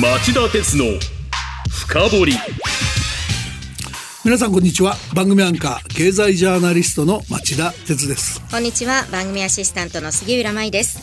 町田鉄の深掘り。皆さんこんにちは。番組アンカー経済ジャーナリストの町田鉄です。こんにちは。番組アシスタントの杉浦舞です。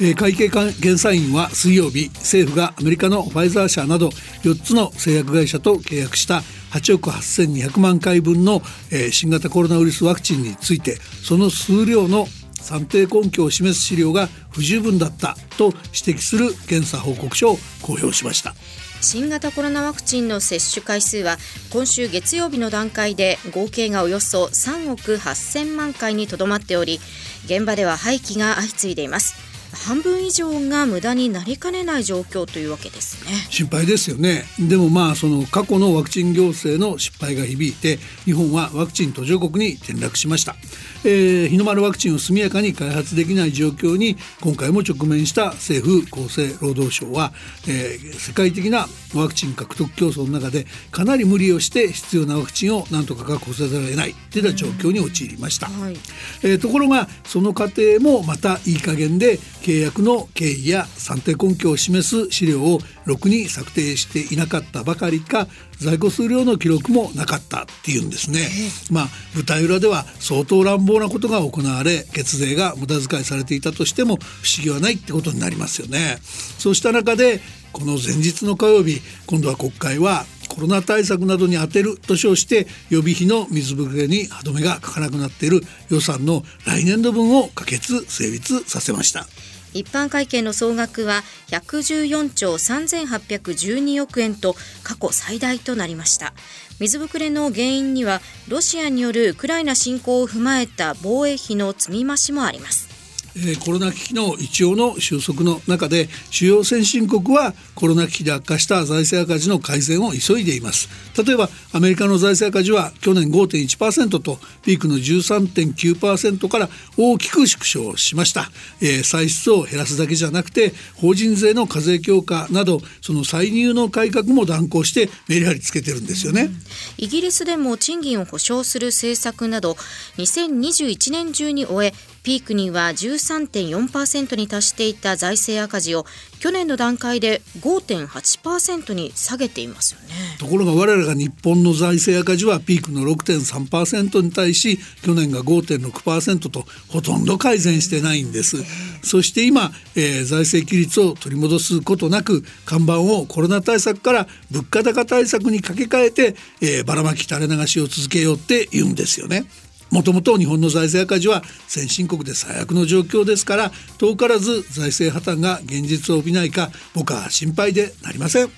えー会計検査院は水曜日政府がアメリカのファイザー社など4つの製薬会社と契約した8億8200万回分の、えー新型コロナウイルスワクチンについてその数量の算定根拠を示す資料が不十分だったと指摘する検査報告書を公表しました。新型コロナワクチンの接種回数は今週月曜日の段階で合計がおよそ3億8000万回にとどまっており現場では廃棄が相次いでいます。半分以上が無駄になりかねない状況というわけですね。心配ですよね。でもまあその過去のワクチン行政の失敗が響いて日本はワクチン途上国に転落しました、えー日の丸ワクチンを速やかに開発できない状況に今回も直面した政府厚生労働省は、えー世界的なワクチン獲得競争の中でかなり無理をして必要なワクチンをなんとか確保せざるを得ないといった状況に陥りました、はい。えーところがその過程もまたいい加減で契約の経緯や算定根拠を示す資料をろくに策定していなかったばかりか在庫数量の記録もなかったっていうんですね。まあ舞台裏では相当乱暴なことが行われ血税が無駄遣いされていたとしても不思議はないってことになりますよね。そうした中でこの前日の火曜日今度は国会はコロナ対策などに充てると称して予備費の水ぶくれに歯止めがかからなくなっている予算の来年度分を可決成立させました。一般会計の総額は114兆3812億円と過去最大となりました。水ぶくれの原因にはロシアによるウクライナ侵攻を踏まえた防衛費の積み増しもあります。えーコロナ危機の一応の収束の中で主要先進国はコロナ危機で悪化した財政赤字の改善を急いでいます。例えばアメリカの財政赤字は去年5.1%とピークの13.9%から大きく縮小しました、えー歳出を減らすだけじゃなくて法人税の課税強化などその歳入の改革も断行してメリハリつけてるんですよね、イギリスでも賃金を保障する政策など2021年中に終えピークには13.4%に達していた財政赤字を去年の段階で5.8%に下げていますよね。ところが我々が日本の財政赤字はピークの6.3%に対し去年が5.6%とほとんど改善してないんですそして今、えー財政規律を取り戻すことなく看板をコロナ対策から物価高対策に掛け替えて、えーばらまき垂れ流しを続けようって言うんですよねもともと日本の財政赤字は先進国で最悪の状況ですから遠からず財政破綻が現実を帯びないか僕は心配でなりません。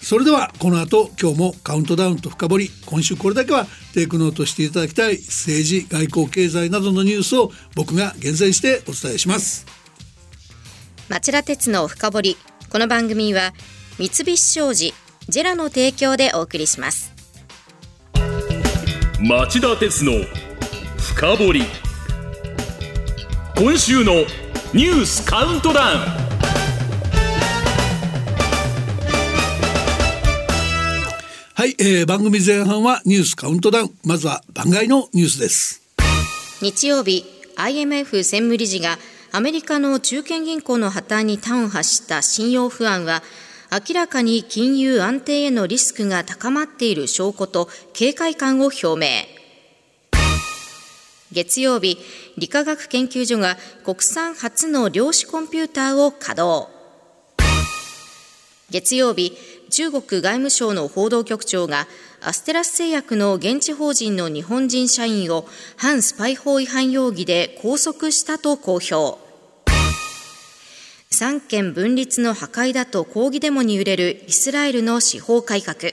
それではこの後今日もカウントダウンと深掘り今週これだけはテイクノートしていただきたい政治外交経済などのニュースを僕が厳選してお伝えします。町田鉄の深掘り。この番組は三菱商事ジェラの提供でお送りします。町田鉄の深掘り。今週のニュースカウントダウン。はい、えー番組前半はニュースカウントダウン。まずは番外のニュースです。日曜日 IMF 専務理事がアメリカの中堅銀行の破綻に端を発した信用不安は明らかに金融安定へのリスクが高まっている証拠と警戒感を表明。月曜日理化学研究所が国産初の量子コンピューターを稼働。月曜日中国外務省の報道局長がアステラス製薬の現地法人の日本人社員を反スパイ法違反容疑で拘束したと公表。三権分立の破壊だと抗議デモに揺れるイスラエルの司法改革。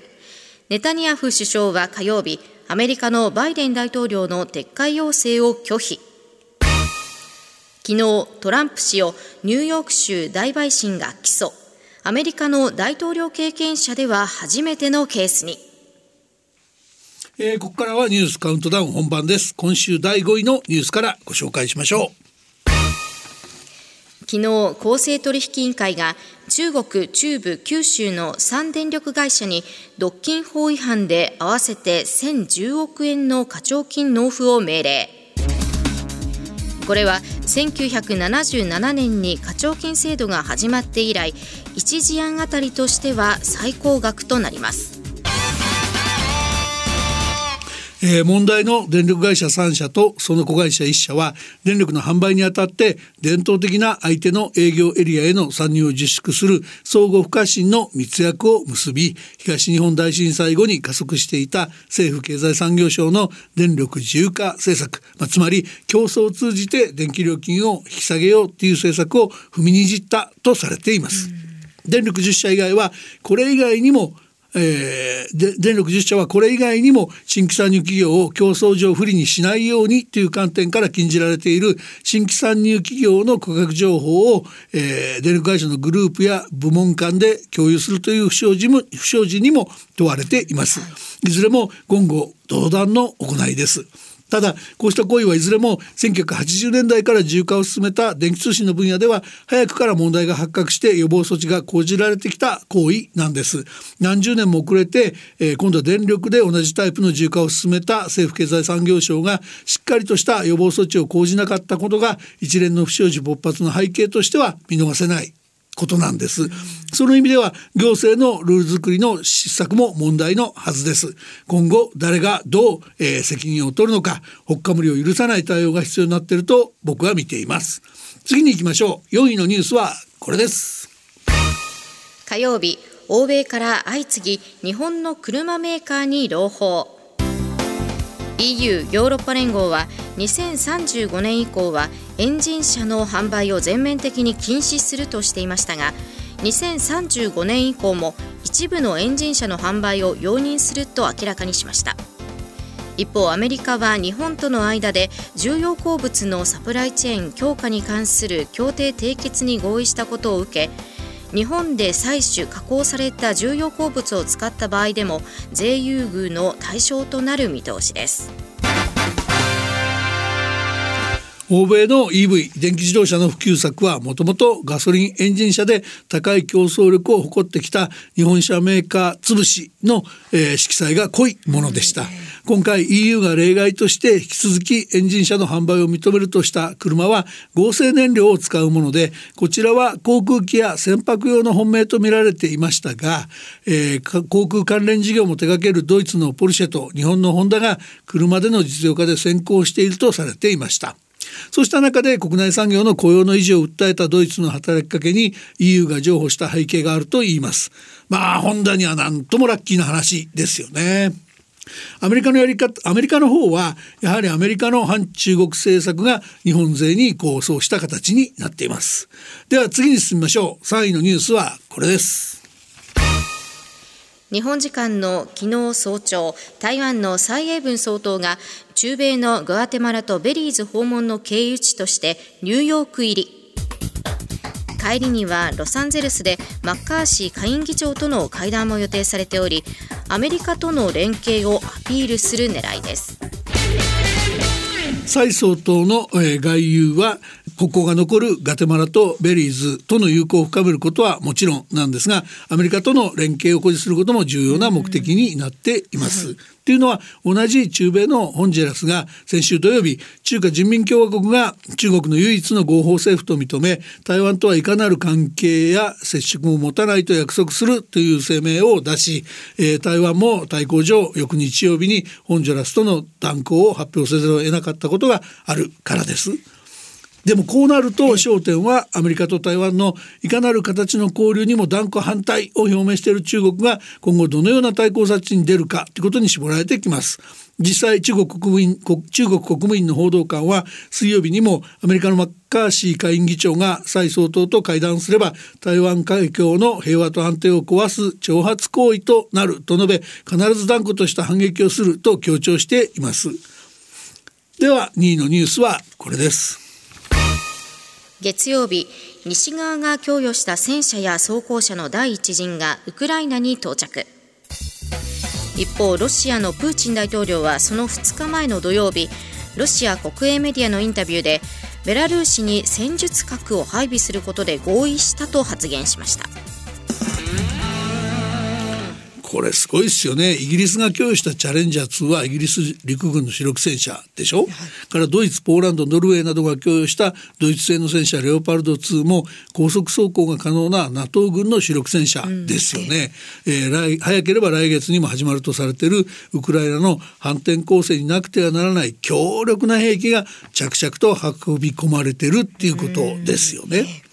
ネタニヤフ首相は火曜日アメリカのバイデン大統領の撤回要請を拒否。昨日トランプ氏をニューヨーク州大陪審が起訴。アメリカの大統領経験者では初めてのケースに。えーここからはニュースカウントダウン本番です。今週第5位のニュースからご紹介しましょう。昨日公正取引委員会が中国中部九州の3電力会社に独禁法違反で合わせて1010億円の課徴金納付を命令。これは1977年に課徴金制度が始まって以来1事案あたりとしては最高額となります。えー、問題の電力会社3社とその子会社1社は電力の販売にあたって伝統的な相手の営業エリアへの参入を自粛する相互不可侵の密約を結び東日本大震災後に加速していた政府経済産業省の電力自由化政策、まあ、つまり競争を通じて電気料金を引き下げようという政策を踏みにじったとされています。電力10社以外はこれ以外にもえー、で電力10社はこれ以外にも新規参入企業を競争上不利にしないようにという観点から禁じられている新規参入企業の価格情報を、えー、電力会社のグループや部門間で共有するという不祥事も不祥事にも問われています。いずれも言語道断の行いです。ただこうした行為はいずれも1980年代から自由化を進めた電気通信の分野では早くから問題が発覚して予防措置が講じられてきた行為なんです。何十年も遅れて、えー、今度は電力で同じタイプの自由化を進めた政府経済産業省がしっかりとした予防措置を講じなかったことが一連の不祥事勃発の背景としては見逃せない。ことなんです。その意味では行政のルール作りの失策も問題のはずです。今後誰がどう、えー、責任を取るのか、ほっかむりを許さない対応が必要になっていると僕は見ています。次に行きましょう。4位のニュースはこれです。火曜日、欧米から相次ぎ日本の車メーカーに朗報。EU= ヨーロッパ連合は2035年以降はエンジン車の販売を全面的に禁止するとしていましたが2035年以降も一部のエンジン車の販売を容認すると明らかにしました。一方アメリカは日本との間で重要鉱物のサプライチェーン強化に関する協定締結に合意したことを受け日本で採取加工された重要鉱物を使った場合でも税優遇の対象となる見通しです。欧米の EV 電気自動車の普及策はもともとガソリンエンジン車で高い競争力を誇ってきた日本車メーカー潰しの、えー、色彩が濃いものでした。今回 EU が例外として引き続きエンジン車の販売を認めるとした車は合成燃料を使うものでこちらは航空機や船舶用の本命と見られていましたが、えー、航空関連事業も手掛けるドイツのポルシェと日本のホンダが車での実用化で先行しているとされていました。そうした中で国内産業の雇用の維持を訴えたドイツの働きかけに EU が譲歩した背景があると言います。まあホンダには何ともラッキーな話ですよね。アメリカのやり方アメリカの方はやはりアメリカの反中国政策が日本勢に構想した形になっていますでは次に進みましょう3位のニュースはこれです日本時間の昨日早朝台湾の蔡英文総統が中米のグアテマラとベリーズ訪問の経由地としてニューヨーク入り。帰りにはロサンゼルスでマッカーシー下院議長との会談も予定されておりアメリカとの連携をアピールする狙いです。蔡総統の、え外遊は国交が残るガテマラとベリーズとの友好を深めることはもちろんなんですがアメリカとの連携を誇示することも重要な目的になっています。っていうのは同じ中米のホンジュラスが先週土曜日中華人民共和国が中国の唯一の合法政府と認め台湾とはいかなる関係や接触も持たないと約束するという声明を出し、えー、台湾も対抗上翌日曜日にホンジュラスとの断交を発表せざるを得なかったことがあるからです。でもこうなると焦点はアメリカと台湾のいかなる形の交流にも断固反対を表明している中国が今後どのような対抗措置に出るかということに絞られてきます。実際中国国民中国国務院の報道官は水曜日にもアメリカのマッカーシー下院議長が蔡総統と会談すれば台湾海峡の平和と安定を壊す挑発行為となると述べ必ず断固とした反撃をすると強調しています。では2位のニュースはこれです。月曜日、西側が供与した戦車や装甲車の第一陣がウクライナに到着。一方、ロシアのプーチン大統領はその2日前の土曜日、ロシア国営メディアのインタビューで、ベラルーシに戦術核を配備することで合意したと発言しました。これすごいですよね。イギリスが供与したチャレンジャー2はイギリス陸軍の主力戦車でしょ、はい、からドイツポーランドノルウェーなどが供与したドイツ製の戦車レオパルド2も高速走行が可能な NATO 軍の主力戦車ですよね、うん、えー、来早ければ来月にも始まるとされているウクライナの反転攻勢になくてはならない強力な兵器が着々と運び込まれてるっていうことですよね。うん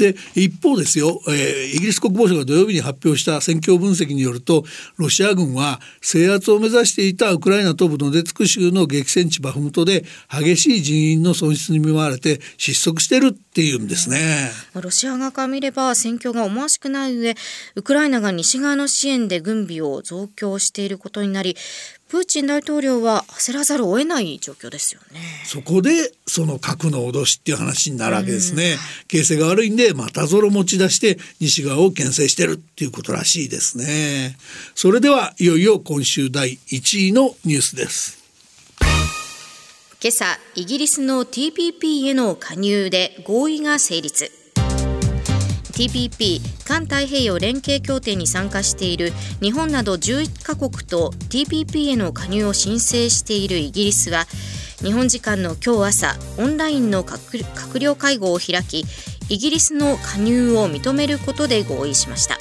で一方ですよ、えー、イギリス国防省が土曜日に発表した戦況分析によるとロシア軍は制圧を目指していたウクライナ東部ドネツク州の激戦地バフムトで激しい人員の損失に見舞われて失速してるっていうんですね。ロシア側から見れば戦況が思わしくない上ウクライナが西側の支援で軍備を増強していることになりプーチン大統領は焦らざるを得ない状況ですよね。そこでその核の脅しっていう話になるわけですね。形勢が悪いんでまたぞろ持ち出して西側を牽制してるっていうことらしいですね。それではいよいよ今週第1位のニュースです。今朝イギリスの TPP への加入で合意が成立。TPP 環太平洋連携協定に参加している日本など11カ国と TPP への加入を申請しているイギリスは日本時間の今日朝オンラインの閣僚会合を開きイギリスの加入を認めることで合意しました。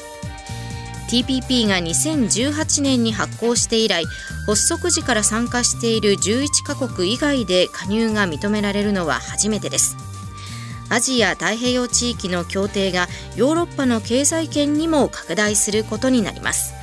TPP が2018年に発効して以来発足時から参加している11カ国以外で加入が認められるのは初めてです。アジア太平洋地域の協定がヨーロッパの経済圏にも拡大することになります。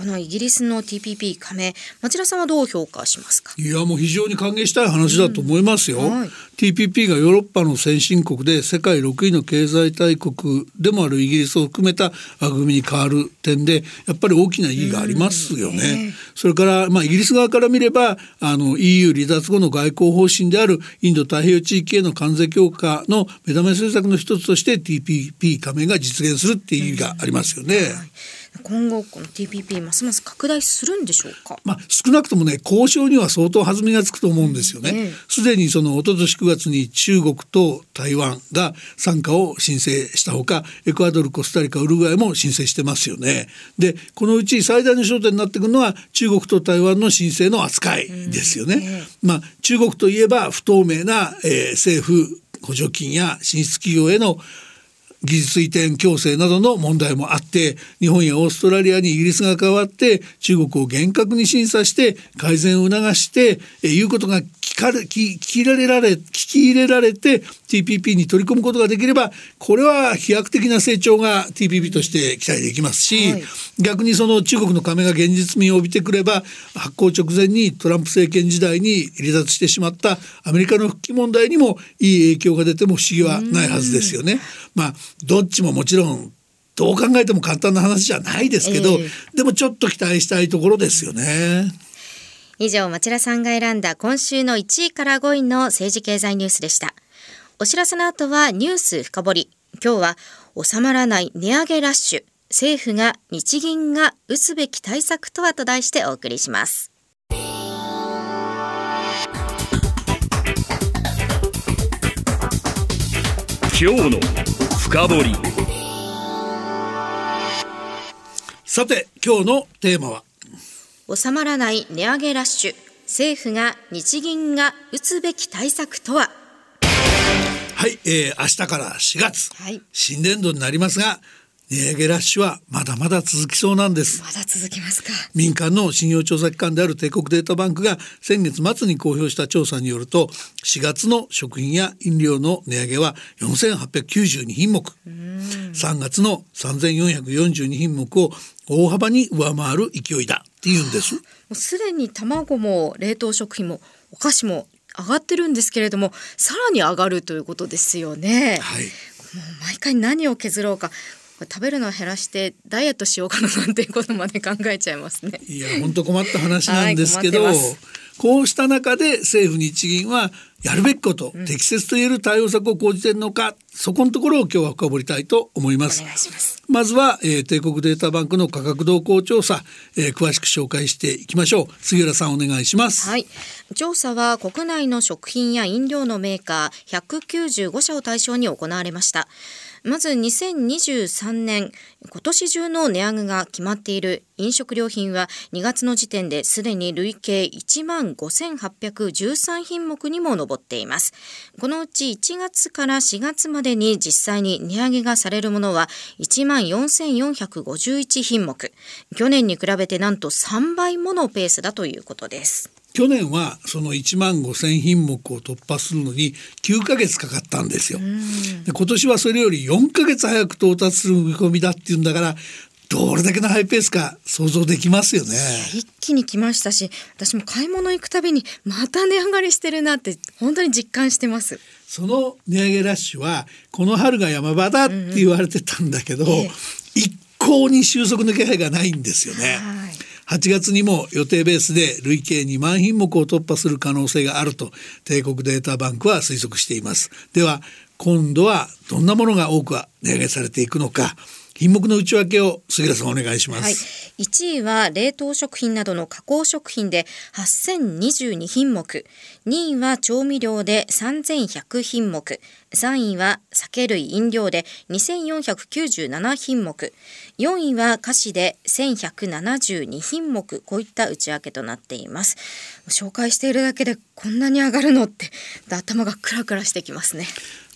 このイギリスの TPP 加盟町田さんはどう評価しますか？いやもう非常に歓迎したい話だと思いますよ、うんはい、TPP がヨーロッパの先進国で世界6位の経済大国でもあるイギリスを含めた枠組みに変わる点でやっぱり大きな意義がありますよね、うんそれからまあイギリス側から見ればあの EU 離脱後の外交方針であるインド太平洋地域への関税強化の目玉政策の一つとして TPP 加盟が実現するっていう意義がありますよね。うんはい今後この TPP ますます拡大するんでしょうか？まあ少なくともね交渉には相当弾みがつくと思うんですよね。す、で、にその一昨年9月に中国と台湾が参加を申請したほかエクアドルコスタリカウルグアイも申請してますよね。でこのうち最大の焦点になってくるのは中国と台湾の申請の扱いですよね。まあ中国といえば不透明な、えー、政府補助金や進出企業への技術移転強制などの問題もあって日本やオーストラリアにイギリスが変わって中国を厳格に審査して改善を促してえいうことがかれ聞き入れられ聞き入れられて TPP に取り込むことができればこれは飛躍的な成長が TPP として期待できますし、はい、逆にその中国の加盟が現実味を帯びてくれば発行直前にトランプ政権時代に離脱してしまったアメリカの復帰問題にもいい影響が出ても不思議はないはずですよね。まあどっちももちろんどう考えても簡単な話じゃないですけど、えー、でもちょっと期待したいところですよね。以上、町田さんが選んだ今週の1位から5位の政治経済ニュースでした。お知らせの後はニュース深掘り。今日は収まらない値上げラッシュ。政府が日銀が打つべき対策とはと題してお送りします。今日の深掘りさて今日のテーマは？収まらない値上げラッシュ。政府が日銀が打つべき対策とは？はい、えー、明日から4月、はい、新年度になりますが値上げラッシュはまだまだ続きそうなんです。まだ続きますか。民間の信用調査機関である帝国データバンクが先月末に公表した調査によると4月の食品や飲料の値上げは4892品目。3月の3442品目を大幅に上回る勢いだっていうんですもうすでに卵も冷凍食品もお菓子も上がってるんですけれどもさらに上がるということですよね。はい、もう毎回何を削ろうか食べるのを減らしてダイエットしようかななんていうことまで考えちゃいますね。いや本当困った話なんですけど、はい、こうした中で政府日銀はやるべきこと、うん、適切と言える対応策を講じているのかそこのところを今日は深掘りたいと思います。まずは、えー、帝国データバンクの価格動向調査、えー、詳しく紹介していきましょう。杉浦さんお願いします。はい。調査は国内の食品や飲料のメーカー195社を対象に行われましたまず2023年今年中の値上げが決まっている飲食料品は2月の時点ですでに累計1万5813品目にも上っています。このうち1月から4月までに実際に値上げがされるものは1万4451品目。去年に比べてなんと3倍ものペースだということです。去年はその1万5,000品目を突破するのに9ヶ月かかったんですよ。で今年はそれより4ヶ月早く到達する見込みだっていうんだからどれだけのハイペースか想像できますよね。一気に来ましたし私も買い物行くたびにまた値上がりしてるなって本当に実感してます。その値上げラッシュはこの春が山場だって言われてたんだけど、うんうん、一向に収束の気配がないんですよね。はい8月にも予定ベースで累計2万品目を突破する可能性があると帝国データバンクは推測しています。では今度はどんなものが多くは値上げされていくのか。品目の内訳を杉田さんお願いします、はい、1位は冷凍食品などの加工食品で8022品目。2位は調味料で3100品目。3位は酒類飲料で2497品目。4位は菓子で1172品目。こういった内訳となっています。紹介しているだけでこんなに上がるのって頭がクラクラしてきますね。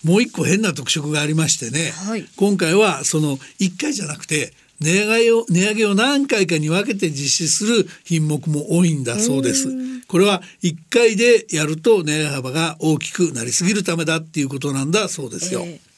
もう一個変な特色がありましてね、はい、今回はその1回じゃなくて値上げを値上げを何回かに分けて実施する品目も多いんだそうです。これは1回でやると値上げ幅が大きくなりすぎるためだっていうことなんだそうですよ。えー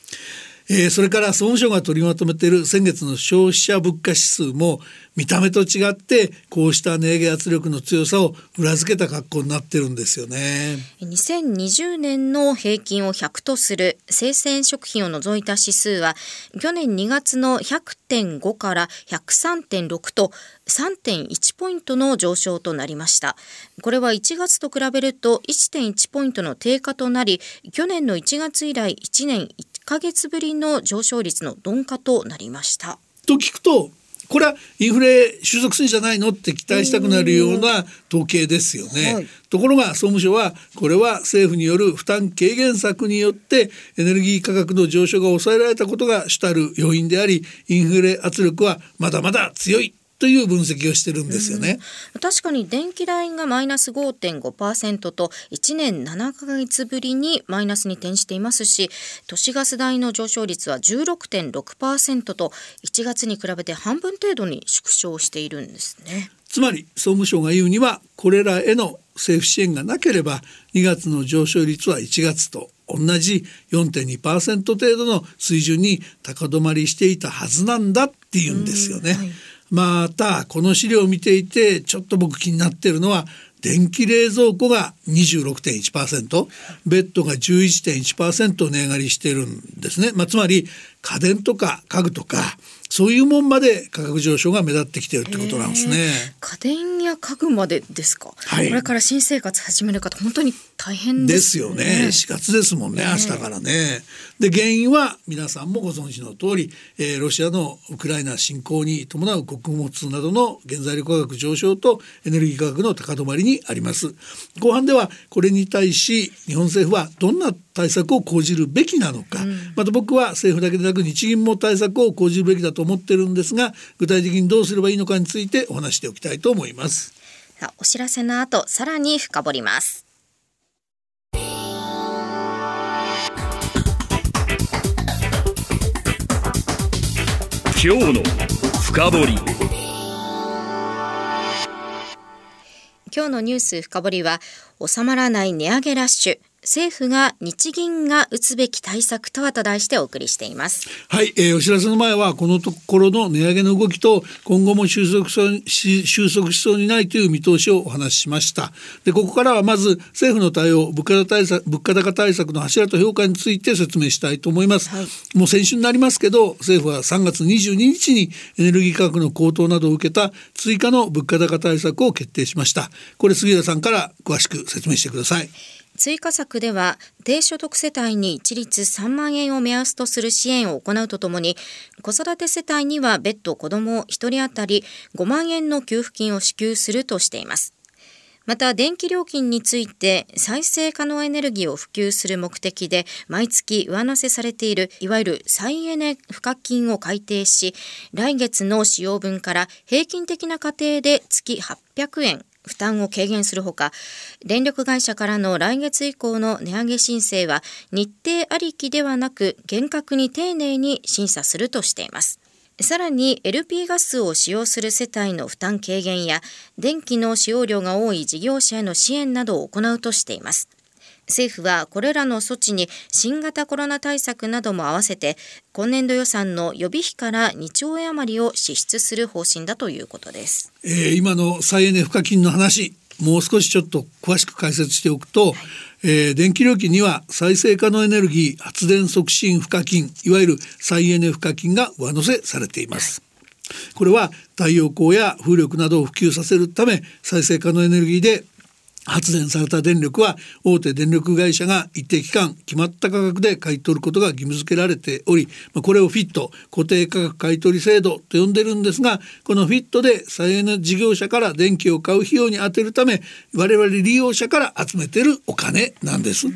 えー、それから総務省が取りまとめている先月の消費者物価指数も見た目と違ってこうした値上げ圧力の強さを裏付けた格好になってるんですよね。2020年の平均を100とする生鮮食品を除いた指数は去年2月の100.5から103.6と3.1ポイントの上昇となりました。これは1月と比べると1.1ポイントの低下となり去年の1月以来1年1ヶ月ぶりの上昇率の鈍化となりました。と聞くとこれはインフレ収束するんじゃないのって期待したくなるような統計ですよね、はい、ところが総務省はこれは政府による負担軽減策によってエネルギー価格の上昇が抑えられたことが主たる要因でありインフレ圧力はまだまだ強いという分析をしてるんですよね、うん、確かに電気代がマイナス5.5%と1年7ヶ月ぶりにマイナスに転じていますし都市ガス代の上昇率は16.6%と1月に比べて半分程度に縮小しているんですね。つまり総務省が言うにはこれらへの政府支援がなければ2月の上昇率は1月と同じ4.2%程度の水準に高止まりしていたはずなんだっていうんですよね。はいまたこの資料を見ていてちょっと僕気になってるのは電気冷蔵庫が26.1%ベッドが11.1%値上がりしてるんですね、まあ、つまり家電とか家具とかそういうもんまで価格上昇が目立ってきてるってことなんですね。家電や家具までですか、はい、これから新生活始める方本当に大変ですよね。ですよね4月ですもんね明日からね。で原因は皆さんもご存知の通り、えー、ロシアのウクライナ侵攻に伴う穀物などの原材料価格上昇とエネルギー価格の高止まりにあります。後半ではこれに対し日本政府はどんな対策を講じるべきなのか、うん、また僕は政府だけでなく日銀も対策を講じるべきだと思ってるんですが具体的にどうすればいいのかについてお話しておきたいと思います。さあお知らせの後さらに深掘ります。今日の深掘り。今日のニュース深掘りは収まらない値上げラッシュ政府が日銀が打つべき対策とはと題してお送りしています。はい、えー、お知らせの前はこのところの値上げの動きと今後も収束し収束しそうにないという見通しをお話ししました。でここからはまず政府の対応物価高対策物価高対策の柱と評価について説明したいと思います、はい、もう先週になりますけど政府は3月22日にエネルギー価格の高騰などを受けた追加の物価高対策を決定しました。これ杉田さんから詳しく説明してください追加策では低所得世帯に一律3万円を目安とする支援を行うとともに子育て世帯には別途子ども1人当たり5万円の給付金を支給するとしています。また電気料金について再生可能エネルギーを普及する目的で毎月上乗せされているいわゆる再エネ賦課金を改定し来月の使用分から平均的な家庭で月800円負担を軽減するほか電力会社からの来月以降の値上げ申請は日程ありきではなく厳格に丁寧に審査するとしています。さらに LP ガスを使用する世帯の負担軽減や電気の使用量が多い事業者への支援などを行うとしています。政府はこれらの措置に新型コロナ対策なども合わせて今年度予算の予備費から2兆円余りを支出する方針だということです、えー、今の再エネ賦課金の話もう少しちょっと詳しく解説しておくと、はい、えー、電気料金には再生可能エネルギー発電促進賦課金いわゆる再エネ賦課金が上乗せされています、はい、これは太陽光や風力などを普及させるため再生可能エネルギーで発電された電力は大手電力会社が一定期間決まった価格で買い取ることが義務付けられておりこれをフィット固定価格買い取り制度と呼んでるんですがこのフィットで再エネ事業者から電気を買う費用に充てるため我々利用者から集めてるお金なんです。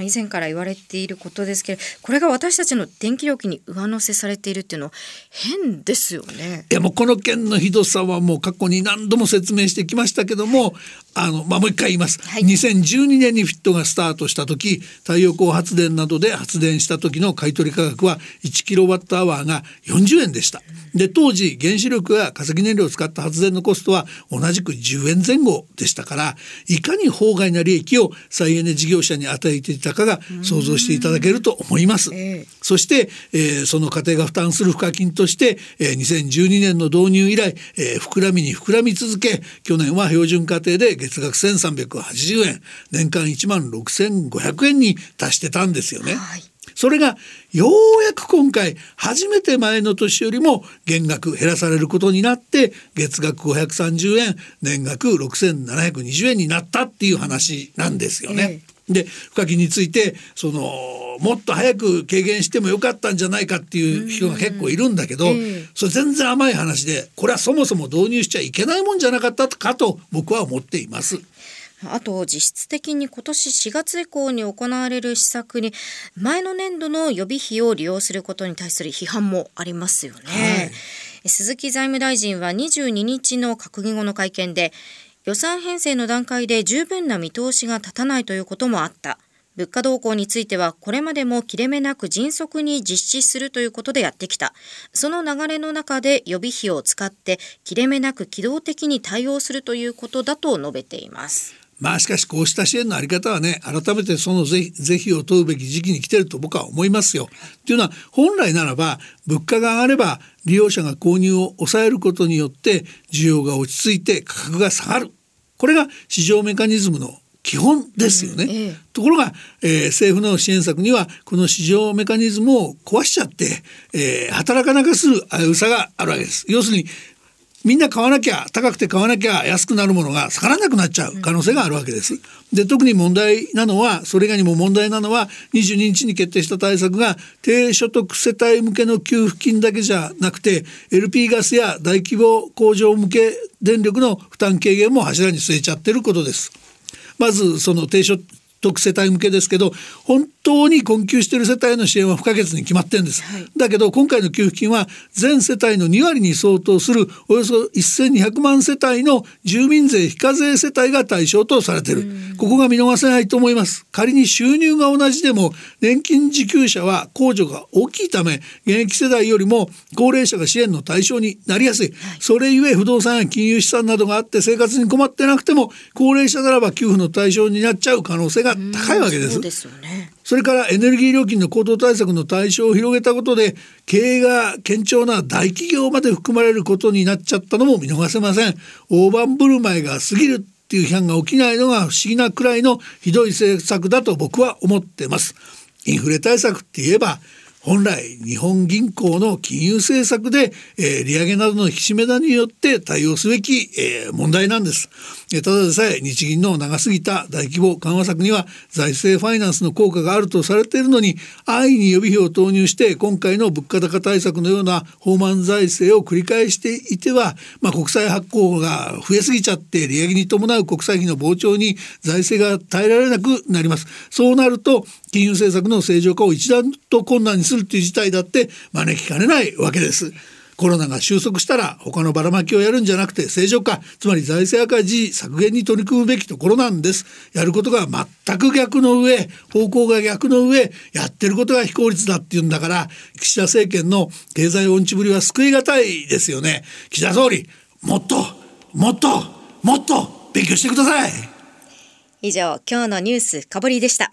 まあ、以前から言われていることですけどこれが私たちの電気料金に上乗せされているっていうのは変ですよね。いやもうこの件のひどさはもう過去に何度も説明してきましたけどもあの、まあ、もう一回言います、はい、2012年にフィットがスタートした時太陽光発電などで発電した時の買取価格は1キロワットアワーが40円でした。で当時原子力や化石燃料を使った発電のコストは同じく10円前後でしたからいかに法外な利益を再エネ事業者に与えていたかが想像していただけると思います。えー、そして、えー、その家庭が負担する賦課金として、えー、2012年の導入以来、えー、膨らみに膨らみ続け去年は標準家庭で月額1380円年間1万6500円に達してたんですよね。はいそれがようやく今回初めて前の年よりも減額減らされることになって月額530円年額6720円になったっていう話なんですよね。えで賦課金についてそのもっと早く軽減してもよかったんじゃないかっていう人が結構いるんだけど、それ全然甘い話でこれはそもそも導入しちゃいけないもんじゃなかったかと僕は思っています。あと実質的に今年4月以降に行われる施策に前の年度の予備費を利用することに対する批判もありますよね。はい、鈴木財務大臣は22日の閣議後の会見で予算編成の段階で十分な見通しが立たないということもあった。物価動向についてはこれまでも切れ目なく迅速に実施するということでやってきた。その流れの中で予備費を使って切れ目なく機動的に対応するということだと述べています。まあしかしこうした支援のあり方はね改めてその是非を問うべき時期に来てると僕は思いますよ。というのは本来ならば物価が上がれば利用者が購入を抑えることによって需要が落ち着いて価格が下がる。これが市場メカニズムの基本ですよね、うんええ、ところが、えー、政府の支援策にはこの市場メカニズムを壊しちゃって、えー、働かなくする危うさがあるわけです。要するにみんな買わなきゃ高くて買わなきゃ安くなるものが下がらなくなっちゃう可能性があるわけです。で特に問題なのはそれ以外にも問題なのは22日に決定した対策が低所得世帯向けの給付金だけじゃなくて LP ガスや大規模工場向け電力の負担軽減も柱に据えちゃってることです。まずその低所得世帯向けですけど本当に困窮している世帯の支援は不可欠に決まってるんです、はい、だけど今回の給付金は全世帯の2割に相当するおよそ1200万世帯の住民税非課税世帯が対象とされているここが見逃せないと思います。仮に収入が同じでも年金受給者は控除が大きいため現役世代よりも高齢者が支援の対象になりやすい、はい、それゆえ不動産や金融資産などがあって生活に困ってなくても高齢者ならば給付の対象になっちゃう可能性がが高いわけです。そうですよね。それからエネルギー料金の高騰対策の対象を広げたことで経営が堅調な大企業まで含まれることになっちゃったのも見逃せません大盤振る舞いが過ぎるっていう批判が起きないのが不思議なくらいのひどい政策だと僕は思ってますインフレ対策って言えば本来日本銀行の金融政策で、えー、利上げなどの引き締めなどによって対応すべき、えー、問題なんです。ただでさえ日銀の長すぎた大規模緩和策には財政ファイナンスの効果があるとされているのに安易に予備費を投入して今回の物価高対策のような放満財政を繰り返していては、まあ、国債発行が増えすぎちゃって利上げに伴う国債費の膨張に財政が耐えられなくなります。そうなると金融政策の正常化を一段と困難にするという事態だって招きかねないわけです。コロナが収束したら他のばらまきをやるんじゃなくて正常化。つまり財政赤字削減に取り組むべきところなんです。やることが全く逆の上方向が逆の上やってることが非効率だっていうんだから岸田政権の経済音痴ぶりは救いがたいですよね。岸田総理もっともっともっと勉強してください。以上今日のニュース深掘りでした。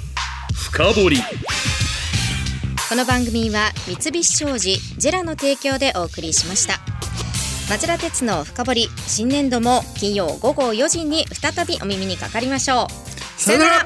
深掘り。この番組は三菱商事ジェラの提供でお送りしました。町田鉄の深掘り新年度も金曜午後4時に再びお耳にかかりましょう。さよなら